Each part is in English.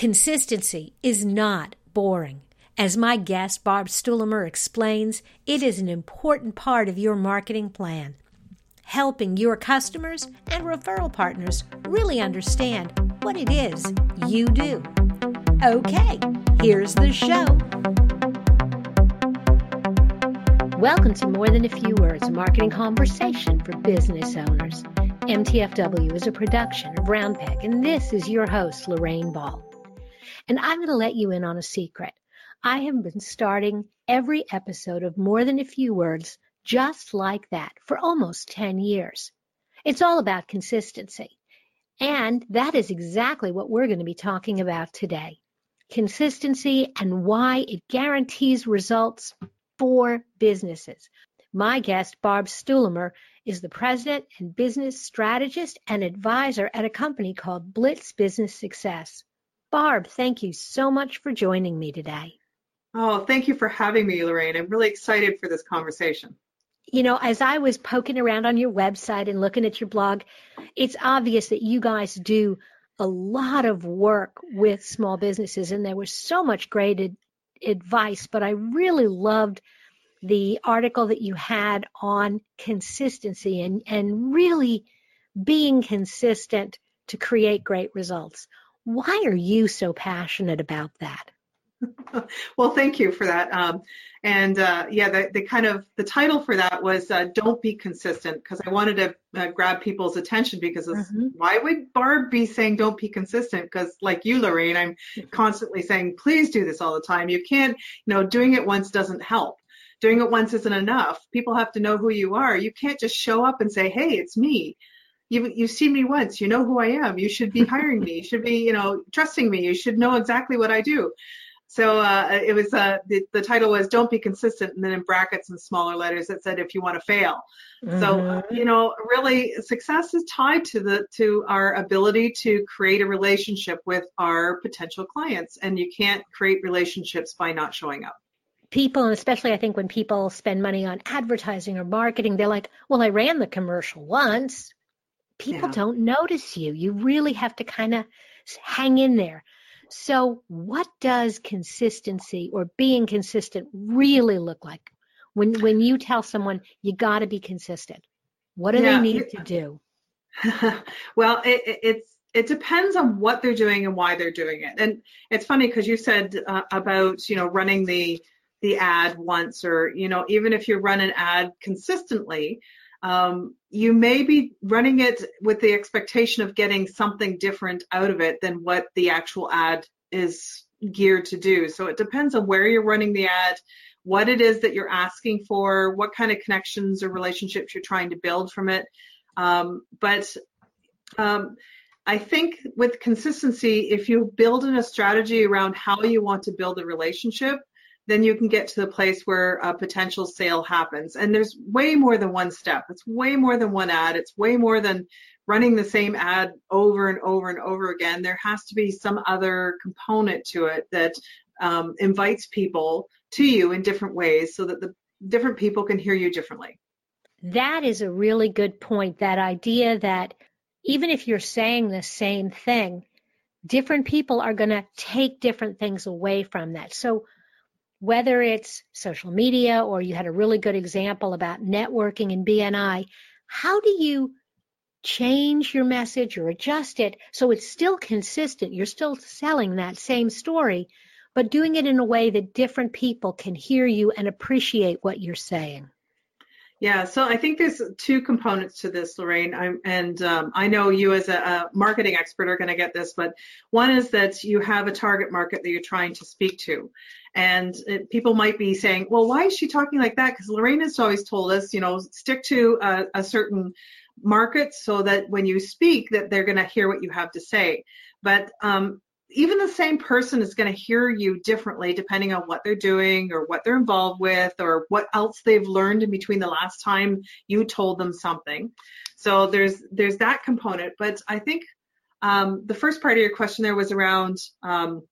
Consistency is not boring. As my guest, Barb Stuhlemer, explains, it is an important part of your marketing plan, helping your customers and referral partners really understand what it is you do. Okay, here's the show. Welcome to More Than a Few Words, a marketing conversation for business owners. MTFW is a production of Round Peg, and this is your host, Lorraine Ball. And I'm going to let you in on a secret. I have been starting every episode of More Than a Few Words just like that for almost 10 years. It's all about consistency. And that is exactly what we're going to be talking about today. Consistency and why it guarantees results for businesses. My guest, Barb Stuhlemer, is the president and business strategist and advisor at a company called Blitz Business Success. Barb, thank you so much for joining me today. Oh, thank you for having me, Lorraine. I'm really excited for this conversation. You know, as I was poking around on your website and looking at your blog, it's obvious that you guys do a lot of work with small businesses, and there was so much great ad- advice. But I really loved the article that you had on consistency and, and really being consistent to create great results. Why are you so passionate about that? well, thank you for that. Um, and uh, yeah, the, the, kind of the title for that was uh, "Don't Be Consistent" because I wanted to uh, grab people's attention because mm-hmm. why would Barb be saying "Don't be consistent"? Because like you, Lorraine, I'm constantly saying, "Please do this all the time." You can't, you know, doing it once doesn't help. Doing it once isn't enough. People have to know who you are. You can't just show up and say, "Hey, it's me." You you see me once you know who i am you should be hiring me you should be you know trusting me you should know exactly what i do so uh, it was uh, the, the title was "Don't be consistent," and then in brackets and smaller letters it said "If you want to fail." Mm-hmm. So you know, really, success is tied to the to our ability to create a relationship with our potential clients, and you can't create relationships by not showing up. People, and especially I think when people spend money on advertising or marketing, they're like, "Well, I ran the commercial once." People yeah. don't notice you. You really have to kind of hang in there. So, what does consistency or being consistent really look like? When when you tell someone you got to be consistent, what do yeah. they need to do? well, it, it's it depends on what they're doing and why they're doing it. And it's funny because you said uh, about you know running the the ad once, or you know even if you run an ad consistently, um, you may be running it with the expectation of getting something different out of it than what the actual ad is geared to do. So it depends on where you're running the ad, what it is that you're asking for, what kind of connections or relationships you're trying to build from it. Um, but um, I think with consistency, if you build in a strategy around how you want to build a relationship, then you can get to the place where a potential sale happens. And there's way more than one step. It's way more than one ad. It's way more than running the same ad over and over and over again. There has to be some other component to it that um, invites people to you in different ways so that the different people can hear you differently. That is a really good point. That idea that even if you're saying the same thing, different people are going to take different things away from that. So whether it's social media or you had a really good example about networking and BNI, how do you change your message or adjust it so it's still consistent? You're still selling that same story, but doing it in a way that different people can hear you and appreciate what you're saying. Yeah, so I think there's two components to this, Lorraine. I'm, and um, I know you as a, a marketing expert are going to get this, but one is that you have a target market that you're trying to speak to. And it, people might be saying, well, why is she talking like that? Because Lorraine has always told us, you know, stick to a, a certain market so that when you speak that they're going to hear what you have to say. But um, even the same person is going to hear you differently depending on what they're doing or what they're involved with or what else they've learned in between the last time you told them something. So there's there's that component. But i think um, the first part of your question there was around um,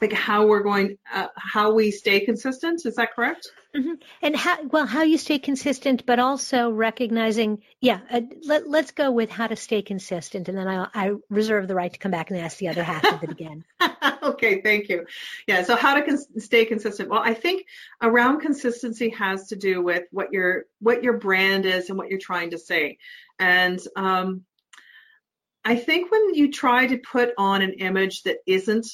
like how we're going, uh, how we stay consistent. Is that correct? Mm-hmm. And how well how you stay consistent, but also recognizing, yeah. Uh, let, let's go with how to stay consistent, and then I, I reserve the right to come back and ask the other half of it again. okay, thank you. Yeah. So how to cons- stay consistent? Well, I think around consistency has to do with what your what your brand is and what you're trying to say, and um, I think when you try to put on an image that isn't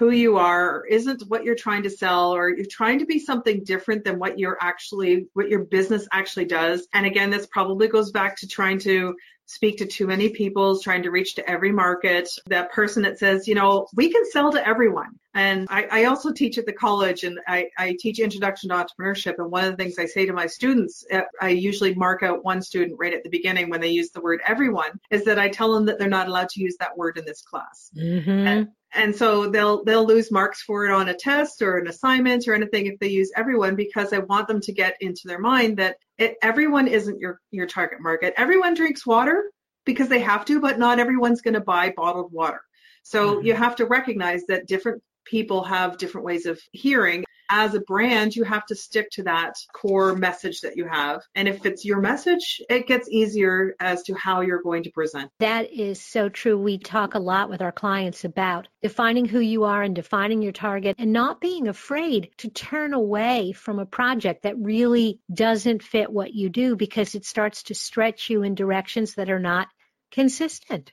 who you are isn't what you're trying to sell or you're trying to be something different than what you're actually what your business actually does and again this probably goes back to trying to speak to too many people, trying to reach to every market. That person that says, you know, we can sell to everyone. And I, I also teach at the college and I, I, teach introduction to entrepreneurship. And one of the things I say to my students, uh, I usually mark out one student right at the beginning when they use the word everyone, is that I tell them that they're not allowed to use that word in this class. Mm-hmm. And, and so they'll they'll lose marks for it on a test or an assignment or anything if they use everyone because I want them to get into their mind that it, everyone isn't your your target market. Everyone drinks water because they have to, but not everyone's going to buy bottled water. So mm-hmm. you have to recognize that different people have different ways of hearing as a brand, you have to stick to that core message that you have. And if it's your message, it gets easier as to how you're going to present. That is so true. We talk a lot with our clients about defining who you are and defining your target and not being afraid to turn away from a project that really doesn't fit what you do because it starts to stretch you in directions that are not consistent.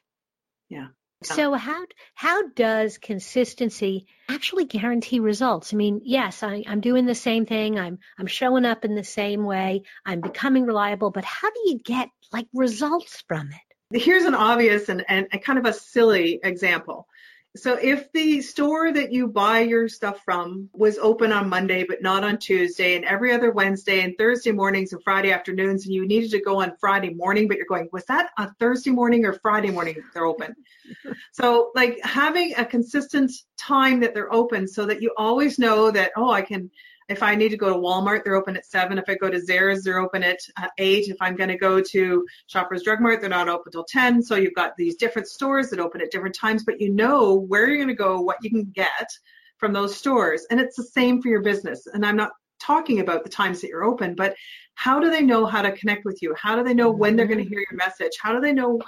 Yeah. So how how does consistency actually guarantee results? I mean, yes, I, am doing the same thing. I'm I'm showing up in the same way. I'm becoming reliable. But how do you get like results from it? Here's an obvious and, and kind of a silly example. So if the store that you buy your stuff from was open on Monday but not on Tuesday and every other Wednesday and Thursday mornings and Friday afternoons and you needed to go on Friday morning but you're going was that a Thursday morning or Friday morning they're open. so like having a consistent time that they're open so that you always know that oh I can if I need to go to Walmart, they're open at seven. If I go to Zehrs, they're open at uh, eight. If I'm going to go to Shoppers Drug Mart, they're not open till 10. So you've got these different stores that open at different times, but you know where you're going to go, what you can get from those stores. And it's the same for your business. And I'm not talking about the times that you're open, but how do they know how to connect with you? How do they know when they're going to mm-hmm. hear your message? How do they know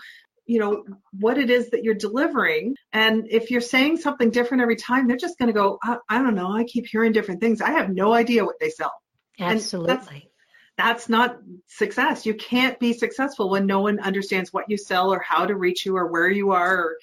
you know what it is that you're delivering. And if you're saying something different every time they're just going to go I, I, don't know. I keep hearing different things. I have no idea what they sell. Absolutely that's, that's not success. You can't be successful when no one understands what you sell or how to reach you or where you are or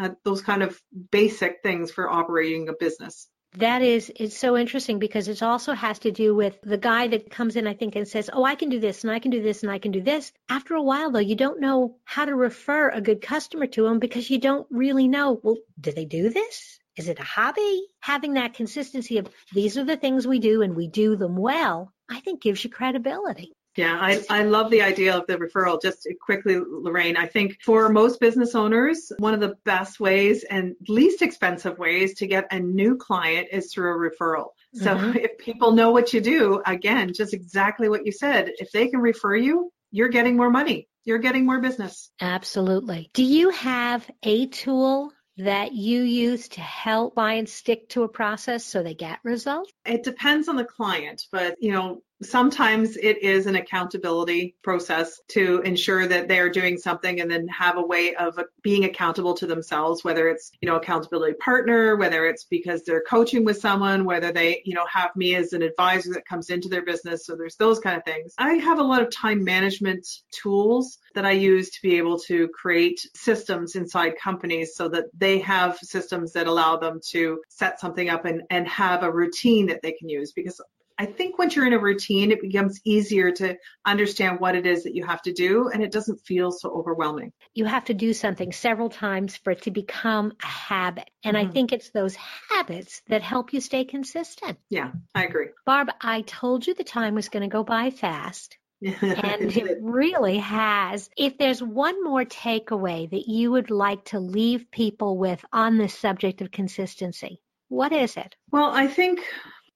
uh, those kind of basic things for operating a business that is, it's so interesting because it also has to do with the guy that comes in, I think, and says, Oh, I can do this and I can do this and I can do this. After a while, though, you don't know how to refer a good customer to them because you don't really know, well, do they do this? Is it a hobby? Having that consistency of these are the things we do and we do them well, I think gives you credibility. Yeah, I, I love the idea of the referral. Just quickly, Lorraine, I think for most business owners, one of the best ways and least expensive ways to get a new client is through a referral. So mm-hmm. if people know what you do, again, just exactly what you said, if they can refer you, you're getting more money. You're getting more business. Absolutely. Do you have a tool that you use to help clients stick to a process so they get results? It depends on the client, but you know, sometimes it is an accountability process to ensure that they're doing something and then have a way of being accountable to themselves whether it's you know accountability partner whether it's because they're coaching with someone whether they you know have me as an advisor that comes into their business. So there's those kind of things. I have a lot of time management tools that i use to be able to create systems inside companies so that they have systems that allow them to set something up and, and have a routine that they can use because I think once you're in a routine, it becomes easier to understand what it is that you have to do and it doesn't feel so overwhelming. You have to do something several times for it to become a habit. And mm-hmm. I think it's those habits that help you stay consistent. Yeah, I agree. Barb, I told you the time was going to go by fast. and it really has. If there's one more takeaway that you would like to leave people with on the subject of consistency, what is it? Well, I think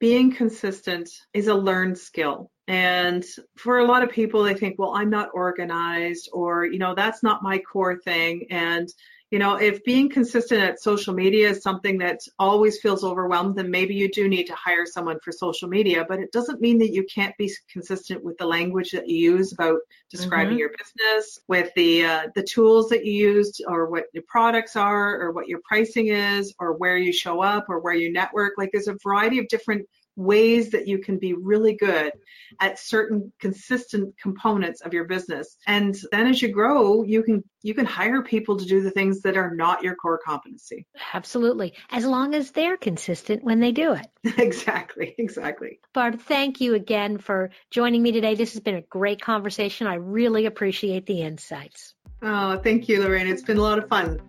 being consistent is a learned skill. And for a lot of people, they think, well, I'm not organized or, you know, that's not my core thing. And, you know, if being consistent at social media is something that always feels overwhelmed, then maybe you do need to hire someone for social media. But it doesn't mean that you can't be consistent with the language that you use about describing mm-hmm. your business, with the uh, the tools that you used, or what your products are, or what your pricing is, or where you show up, or where you network. Like there's a variety of different ways that you can be really good at certain consistent components of your business. And then as you grow you can you can hire people to do the things that are not your core competency. Absolutely. As long as they're consistent when they do it. Exactly exactly. Barb thank you again for joining me today. This has been a great conversation. I really appreciate the insights. Oh thank you lorraine. It's been a lot of fun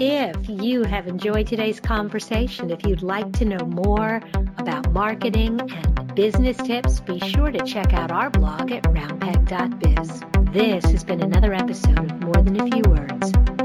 if you have enjoyed today's conversation, if you'd like to know more about marketing and business tips, be sure to check out our blog at roundpeg.biz. This has been another episode of More Than a Few Words.